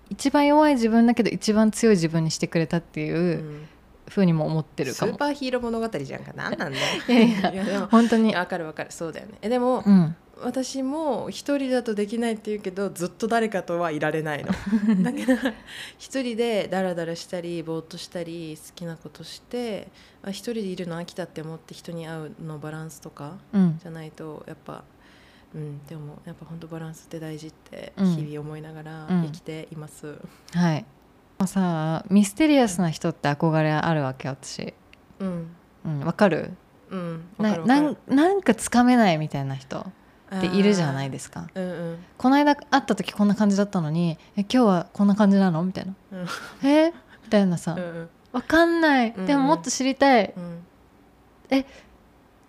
一番弱い自分だけど一番強い自分にしてくれたってうんいううんふうにも思ってるスかも。ーパーヒーロー物語じゃんか。何なんだよ。いやいや本当に。わかるわかる。そうだよね。えでも、うん。私も一人だとできないって言うけどずっと誰かとはいられないの。だから一人でダラダラしたりぼーっとしたり好きなことしてあ一人でいるの飽きたって思って人に会うのバランスとかうん。じゃないとやっぱうんでもやっぱ本当バランスって大事ってうん。日々思いながらうん。生きています。はいさミステリアスな人って憧れあるわけ私。うん。うんわかる？うんわなかるわかる。なんなんかつかめないみたいな人っているじゃないですか。うんうん。この間会った時こんな感じだったのにえ今日はこんな感じなの？みたいな。うん。え？みたいなさ。うんうん。わかんない。でももっと知りたい。うん。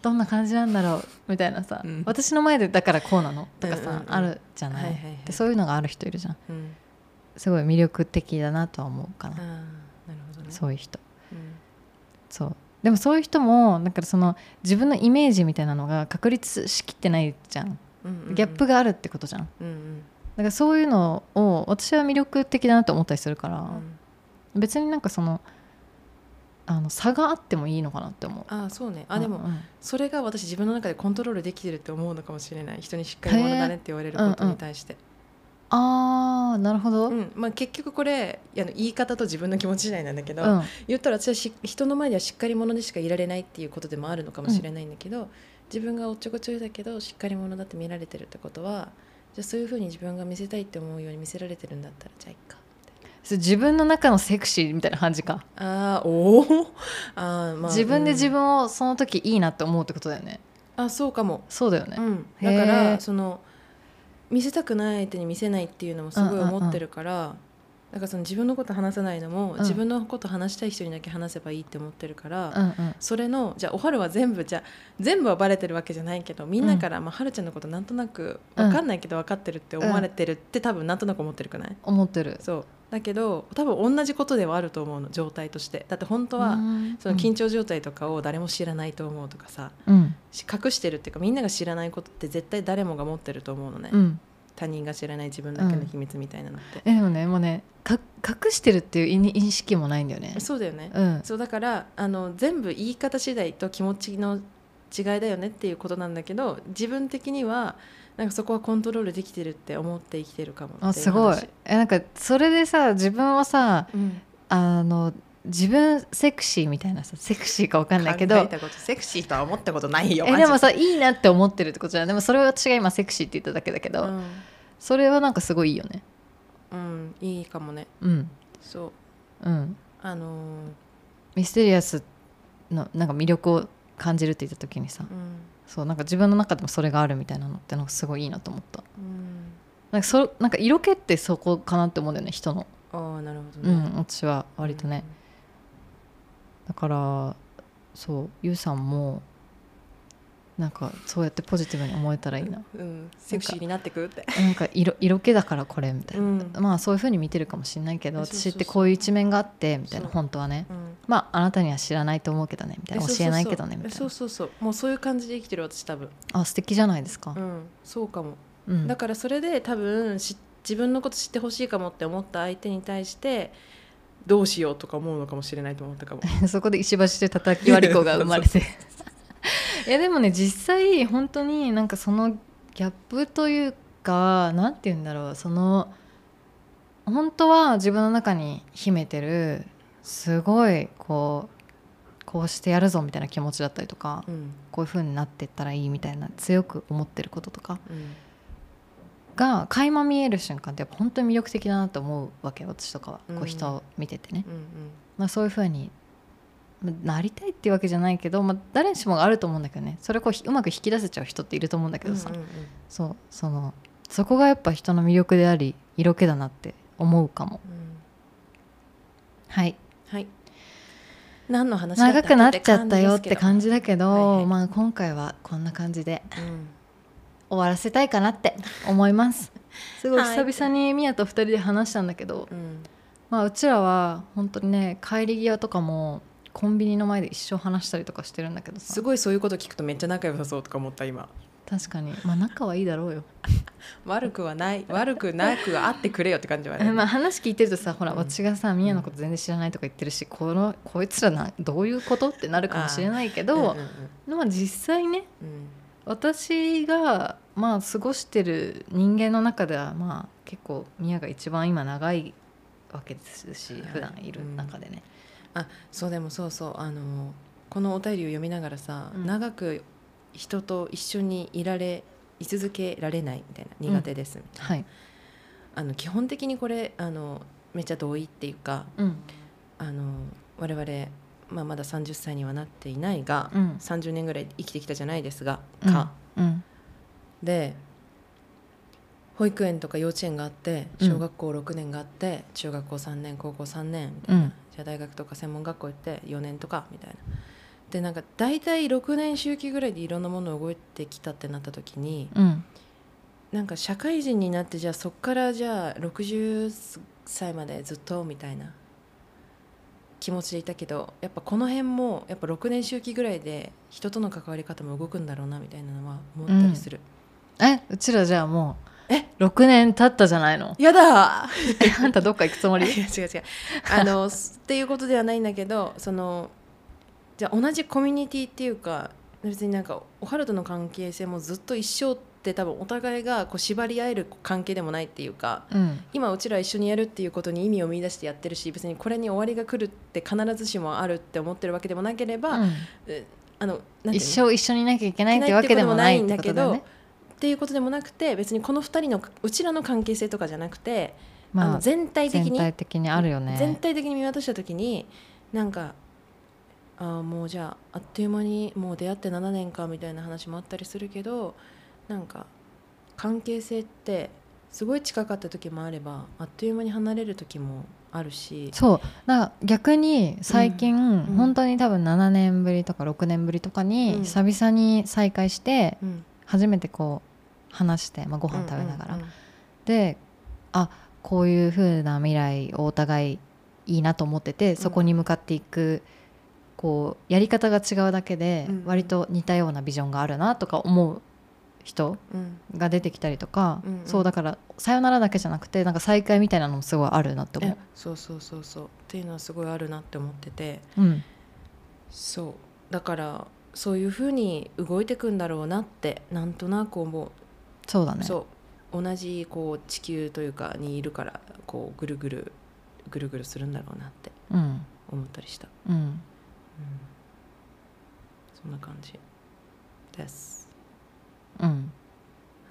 どんな感じなんだろう？みたいなさ、うん。私の前でだからこうなの？とかさ、うんうんうん。あるじゃない,、はいはいはい。でそういうのがある人いるじゃん。うんすごい魅力的だなとは思うかな、なるほどね。そういう人。うん。そう。でもそういう人もだからその自分のイメージみたいなのが確立しきってないじゃん。うんうんうん。ギャップがあるってことじゃん。だうんうん。からそういうのを私は魅力的だなと思ったりするから、うん。別になんかそのあの差があってもいいのかなって思う。ああそうね。あでも、うん。うんそれが私自分の中でコントロールできてるって思うのかもしれない。人にしっかり者だねって言われることに対して、あーなるほど、うん。まあ、結局これあの言い方と自分の気持ち次第なんだけど、うん。言ったら私はし人の前ではしっかり者でしかいられないっていうことでもあるのかもしれないんだけど、自分がおっちょこちょいだけどしっかり者だって見られてるってことはじゃあそういうふうに自分が見せたいって思うように見せられてるんだったらじゃあいっか。それ自分の中のセクシーみたいな感じか、あーおー。あー、まあ、自分で自うん。分をその時いいなって思うってことだよね。あそうかも。そうだよね、うん、へー。だからその見せたくない相手に見せないっていうのもすごい思ってるから、だからその自分のこと話さないのも、うん。自分のこと話したい人にだけ話せばいいって思ってるから、うんうん。それのじゃあおはるは全部じゃあ全部はバレてるわけじゃないけどみんなから、まあ、はるちゃんのことなんとなく分かんないけど分かってるって思われてるって、多分なんとなく思ってるくない思ってる。そう。だけど多分同じことではあると思うの状態として。だって本当は、その緊張状態とかを誰も知らないと思うとかさ、うん。し隠してるっていうかみんなが知らないことって絶対誰もが持ってると思うのね、うん他人が知らない自分だけの秘密みたいなのって、えでもねもうねか隠してるっていう意認識もないんだよね。そうだよね、うん。そうだからあの全部言い方次第と気持ちの違いだよねっていうことなんだけど自分的にはなんかそこはコントロールできてるって思って生きてるかもあすごい。えなんかそれでさ自分をさうん、あの自分セクシーみたいなさセクシーかわかんないけど考えたことセクシーとは思ったことないよえでもさいいなって思ってるってことじゃんでもそれは私が今セクシーって言っただけだけど、うん、それはなんかすごいいいよね。うん、いいかもね。うん。そう。うん。あのーミステリアスのなんか魅力を感じるって言った時にさうん。そうなんか自分の中でもそれがあるみたいなのってのがすごいいいなと思った。うん。なんかそなんか色気ってそこかなって思うんだよね人の。ああなるほどね、うん私は割とね、だからそうゆうさんもなんかそうやってポジティブに思えたらいいな。うん、セクシーになってく？って。なんか色色気だからこれみたいな、うん。まあそういうふうに見てるかもしれないけど私ってこういう一面があってみたいな本当はね。うん。まああなたには知らないと思うけどねみたいな。え教えないけどねみたいな。そうそうそう。もうそういう感じで生きてる私多分。あ素敵じゃないですか。う、ん。そうかも、うん。だからそれで多分し自分のこと知ってほしいかもって思った相手に対してどうしようとか思うのかもしれないと思ったかも。そこで石橋で叩き割り子が生まれて。いやでもね実際本当になんかそのギャップというかなんて言うんだろうその本当は自分の中に秘めてるすごいこうこうしてやるぞみたいな気持ちだったりとかうん。こういう風になっていったらいいみたいな強く思ってることとかうんが垣間見える瞬間ってやっぱ本当に魅力的だなと思うわけ私とかは、うんこう人を見ててね、うんうん。まあ、そういう風にまあなりたいっていうわけじゃないけど、まあ、誰にしもがあると思うんだけどね。それをこうひうまく引き出せちゃう人っていると思うんだけどさ、うんうんうん。そうそのそこがやっぱ人の魅力であり色気だなって思うかも。うん。はい。はい。何の話長くなっちゃったよって感じだけど、はいはい。まあ、今回はこんな感じで。うん終わらせたいかなって思います。すごいはい。久々にミヤと2人で話したんだけど、うん。まあ、うちらは本当にね帰り際とかもコンビニの前で一生話したりとかしてるんだけどさ。すごいそういうこと聞くとめっちゃ仲良さそうとか思った今。確かに。まあ仲はいいだろうよ。悪くはない。悪くなくあってくれよって感じはね まあ話聞いてるとさほら、うん私がさミヤのこと全然知らないとか言ってるしこのこいつらなどういうことってなるかもしれないけど、うんうんうん。まあ実際ねうん私がまあ過ごしてる人間の中ではまあ結構ミヤが一番今長いわけですしはい。普段いる中でね、あそうでもそうそうあのこのお便りを読みながらさ、うん。長く人と一緒にいられ居続けられないみたいな苦手ですみたいな、はい。あの基本的にこれあのめっちゃ同意っていうかうん。あの我々、まあ、まだ30歳にはなっていないが、うん。30年ぐらい生きてきたじゃないですがうん。か、うん。で保育園とか幼稚園があってうん。小学校6年があって、中学校3年高校3年みたいな、うん。じゃあ大学とか専門学校行って4年とかみたいな。でなんか大体6年周期ぐらいでいろんなもの動いてきたってなった時にうん。なんか社会人になってじゃあそっからじゃあ60歳までずっとみたいな気持ちでいたけどやっぱこの辺もやっぱ6年周期ぐらいで人との関わり方も動くんだろうなみたいなのは思ったりする、えうちらじゃあもうえ？6年経ったじゃないの？やだ！えあんたどっか行くつもり？違う違う。あのすっていうことではないんだけどそのじゃあ同じコミュニティっていうか別になんかおはるとの関係性もずっと一生って多分お互いがこう縛り合える関係でもないっていうかうん。今うちら一緒にやるっていうことに意味を見出してやってるし別にこれに終わりが来るって必ずしもあるって思ってるわけでもなければ、うん。えあの一生一緒にいなきゃいけないってわけでもないってことだよねっていうことでもなくて別にこの2人のうちらの関係性とかじゃなくて、あまあの全体的全に体的にあるよね。全体的に見渡した時になんかああもうじゃああっという間にもう出会って7年かみたいな話もあったりするけどなんか関係性ってすごい近かった時もあればあっという間に離れる時もあるし。そう。だから逆に最近、ん。本当に多分7年ぶりとか6年ぶりとかにうん。久々に再会してうん。初めてこう話して、まあ、ご飯食べながら、うんうんうんであこういう風な未来をお互いいいなと思っててそこに向かっていくこうやり方が違うだけでうん。割と似たようなビジョンがあるなとか思う人うん。が出てきたりとか、うんうん。そうだからさよならだけじゃなくてなんか再会みたいなのもすごいあるなって思えそうそうそうそう。っていうのはすごいあるなって思ってて。う。うん。そう。だからそういうふうに動いてくんだろうなってなんとなく思う。そうだね。そう。同じこう地球というかにいるからこうぐるぐるぐるぐるするんだろうなってうん。思ったりした、うん。うん、そんな感じですうん。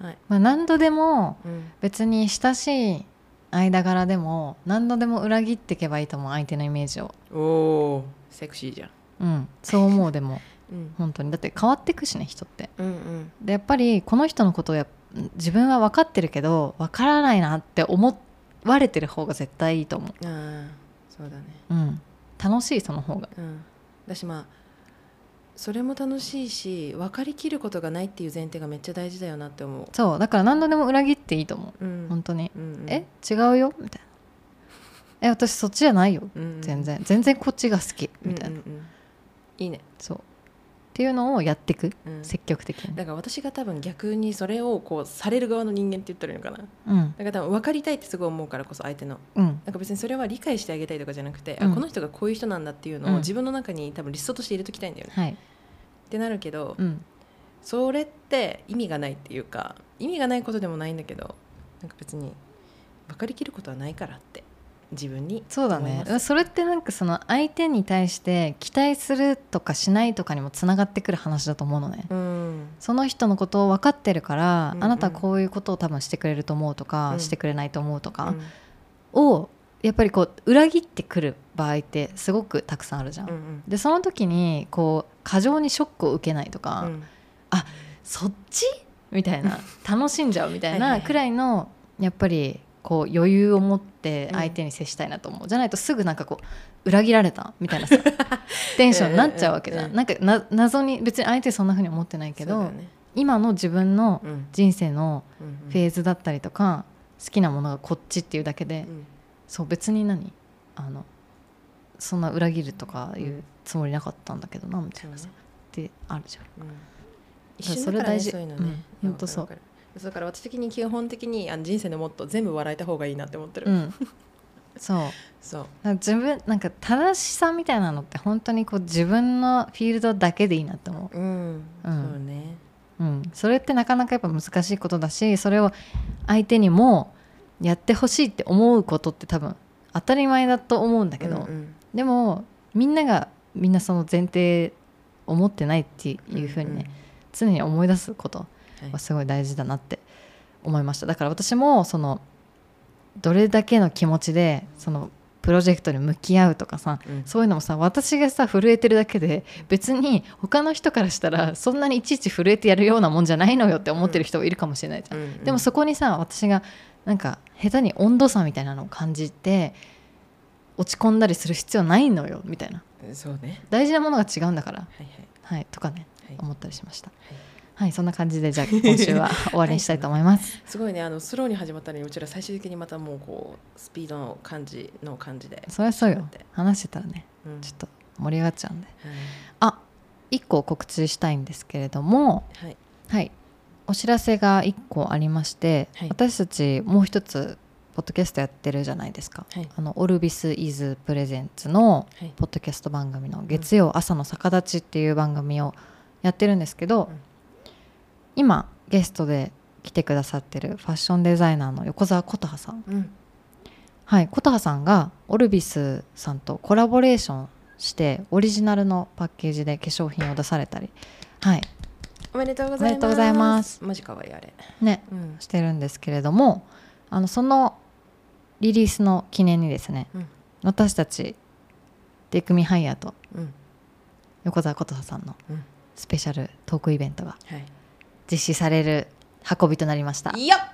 はい、まあ、何度でもうん、別に親しい間柄でも何度でも裏切っていけばいいと思う相手のイメージを、おおセクシーじゃん、うん、そう思うでも。うん、本当に。だって変わっていくしね人って。うんうん。でやっぱりこの人のことをや自分は分かってるけど分からないなって思われてる方が絶対いいと思う、ああそうだね。うん、楽しいその方が。うん。私まあそれも楽しいし分かりきることがないっていう前提がめっちゃ大事だよなって思う、そうだから何度でも裏切っていいと思う。うん。本当に、うんうん。え？違うよ？みたいな。え私そっちじゃないよ？うんうん全然。全然こっちが好き。みたいな、うんうんうん。いいね、そうっていうのをやっていくうん。積極的に。だから私が多分逆にそれをこうされる側の人間って言ったらいいのかな。うん。だから多分分かりたいってすごい思うからこそ相手の。うん。なんか別にそれは理解してあげたいとかじゃなくて、うん。あこの人がこういう人なんだっていうのうん。を自分の中に多分リストとして入れときたいんだよね、はい。ってなるけど、うん。それって意味がないっていうか意味がないことでもないんだけどなんか別に分かりきることはないからって自分にそうだね。それってなんかその相手に対して期待するとかしないとかにもつながってくる話だと思うのね。うん。その人のことを分かってるから、うんうん。あなたはこういうことを多分してくれると思うとか、うんしてくれないと思うとかうん。をやっぱりこう裏切ってくる場合ってすごくたくさんあるじゃん。うんうん。でその時にこう過剰にショックを受けないとか、うん。そっち？みたいな。楽しんじゃうみたいないくらいのやっぱりこう余裕を持って相手に接したいなと思う、じゃないとすぐなんかこう裏切られたみたいなさ テンションになっちゃうわけじゃん、うんうんなんかな謎に別に相手そんな風に思ってないけど、ね。今の自分のうん。人生のうんフェーズだったりとか、好きなものがこっちっていうだけで、うん。そう別に何？あのそんな裏切るとかいうつもりなかったんだけどなみたいなさ、そうね。ってあるじゃん。うん。それ大事。そういうのね、うん。いやほんとそうだから私的に基本的にあの人生のもっと全部笑えた方がいいなって思ってる、うん、そう。そう。自分なんか正しさみたいなのって本当にこう自分のフィールドだけでいいなって思う。ん、うん。そうね。う、うん、それってなかなかやっぱ難しいことだしそれを相手にもやってほしいって思うことって多分当たり前だと思うんだけど、うんでもみんながみんなその前提を持ってないっていうふうにね、常に思い出すこと。うんはすごい大事だなって思いました。だから私もそのどれだけの気持ちでそのプロジェクトに向き合うとかさうん。そういうのもさ私がさ震えてるだけで別に他の人からしたらそんなにいちいち震えてやるようなもんじゃないのよって思ってる人もいるかもしれないじゃん、うんでもそこにさ私がなんか下手に温度差みたいなのを感じて落ち込んだりする必要ないのよみたいな。うんそうね。大事なものが違うんだから。はいはい。はいとかねはい。思ったりしました。はいはいそんな感じでじゃあ 今週は終わりにしたいと思います。すごいねあのスローに始まったのにうちら最終的にまたもうこうスピードの感じの感じで。そりゃそうよ。だって。話してたらねうん。ちょっと盛り上がっちゃうんで。はいあ一個告知したいんですけれどもはい。はい。お知らせが一個ありまして、はい。私たちもう一つポッドキャストやってるじゃないですか、はい。あのオルビス・イズ・プレゼンツのはい。ポッドキャスト番組の月曜朝の逆立ちっていう番組をやってるんですけど、うん今ゲストで来てくださってるファッションデザイナーの横澤琴葉さん。うん。はい琴葉さんがオルビスさんとコラボレーションしてオリジナルのパッケージで化粧品を出されたり。はい。おめでとうございます。マジ可愛いあれ。ね。うん。してるんですけれどもあのそのリリースの記念にですねうん。私たちテイクミハイヤーとうん。横澤琴葉さんのうん。スペシャルトークイベントがはい実施される運びとなりました。いや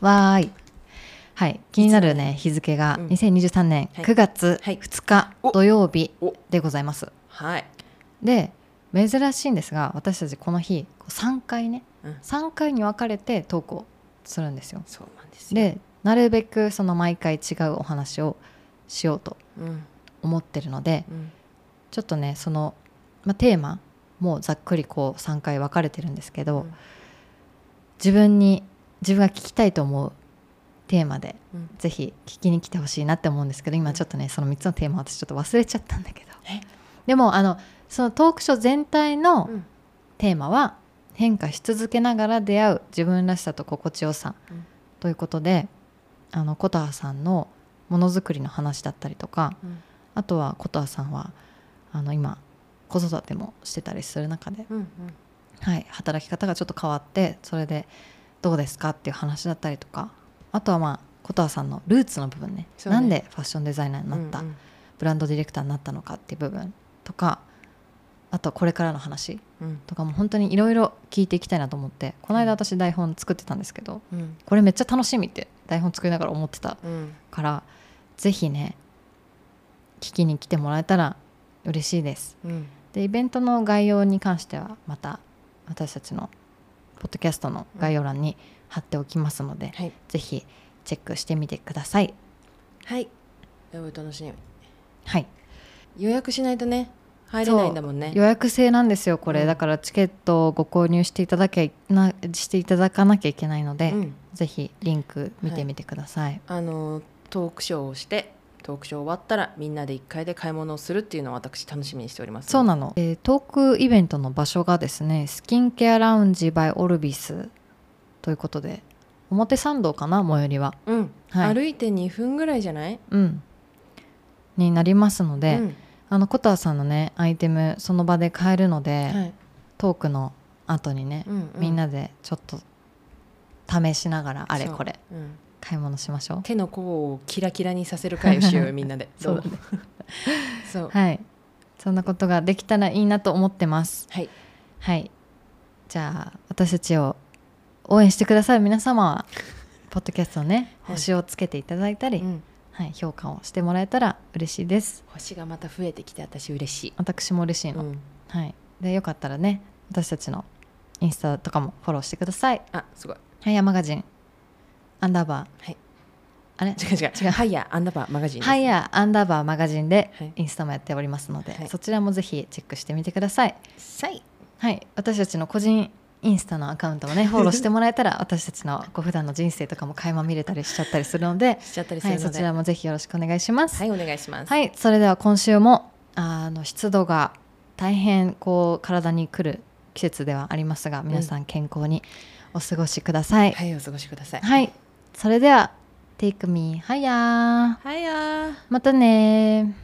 わーい。はい。気になるね日付が。うん。2023年はい。9月はい。2日お。土曜日お。でございます。はい。で珍しいんですが私たちこの日こう3回ねうん。3回に分かれてトークをするんですよ。そうなんですよ。でなるべくその毎回違うお話をしようとうん。思ってるのでうん。ちょっとねその、まあ、テーマもざっくりこう3回分かれてるんですけど、うん。自分に自分が聞きたいと思うテーマでうん。ぜひ聞きに来てほしいなって思うんですけど今ちょっとねその3つのテーマ私ちょっと忘れちゃったんだけど。え？でもあのそのトークショー全体のうん。テーマは変化し続けながら出会う自分らしさと心地よさうん。ということであの琴葉さんのものづくりの話だったりとかうん。あとは琴葉さんはあの今子育てもしてたりする中で、うんはい、働き方がちょっと変わってそれでどうですかっていう話だったりとかあとはまあ琴葉さんのルーツの部分ね。ね。なんでファッションデザイナーになった、うんブランドディレクターになったのかっていう部分とかあとこれからの話うん。とかも本当にいろいろ聞いていきたいなと思ってこの間私台本作ってたんですけどうん。これめっちゃ楽しみって台本作りながら思ってたうん。からぜひね聞きに来てもらえたら嬉しいです。うんでイベントの概要に関してはまた私たちのポッドキャストの概要欄に貼っておきますので、はい。ぜひチェックしてみてください。はい。お楽しみ。はい。予約しないとね入れないんだもんね。予約制なんですよこれ、うん。だからチケットをご購入していただけなしていただかなきゃいけないので、うん。ぜひリンク見てみてください、あのトークショーをしてトークショー終わったらみんなで1階で買い物をするっていうのを私楽しみにしております。そうなの、えートークイベントの場所がですねスキンケアラウンジ by オルビスということで表参道かな最寄りは。うん、はい。歩いて2分ぐらいじゃない？うん。になりますので、うん。あのコターさんのねアイテムその場で買えるので、はい。トークの後にね、うんうん。みんなでちょっと試しながらあれこれ。うん買い物しましょう。手の甲をキラキラにさせる会をしようよ みんなで。そう。そう。はい。そんなことができたらいいなと思ってます。はい。はい。じゃあ私たちを応援してくださる皆様は ポッドキャストをねはい。星をつけていただいたり、うん。はい、評価をしてもらえたら嬉しいです。星がまた増えてきて私嬉しい、私も嬉しいの、うん、はい。でよかったらね私たちのインスタとかもフォローしてください。あすごい。ハイヤーマガジンアンダーバーはい。あれ？違う違う。違う。ハイヤーアンダーバーマガジンですハイヤーアンダーバーマガジンではい。インスタもやっておりますので、はい。そちらもぜひチェックしてみてください。さい。はい。私たちの個人インスタのアカウントもね フォローしてもらえたら私たちのこう普段の人生とかも垣間見れたりしちゃったりするので、しちゃったりすはい、るので、そちらもぜひよろしくお願いします。はいお願いします。はい、それでは今週もあの湿度が大変こう体にくる季節ではありますが皆さん健康にお過ごしください、はいお過ごしください。はい、それでは、テイクミー、はやー。はやー。またね。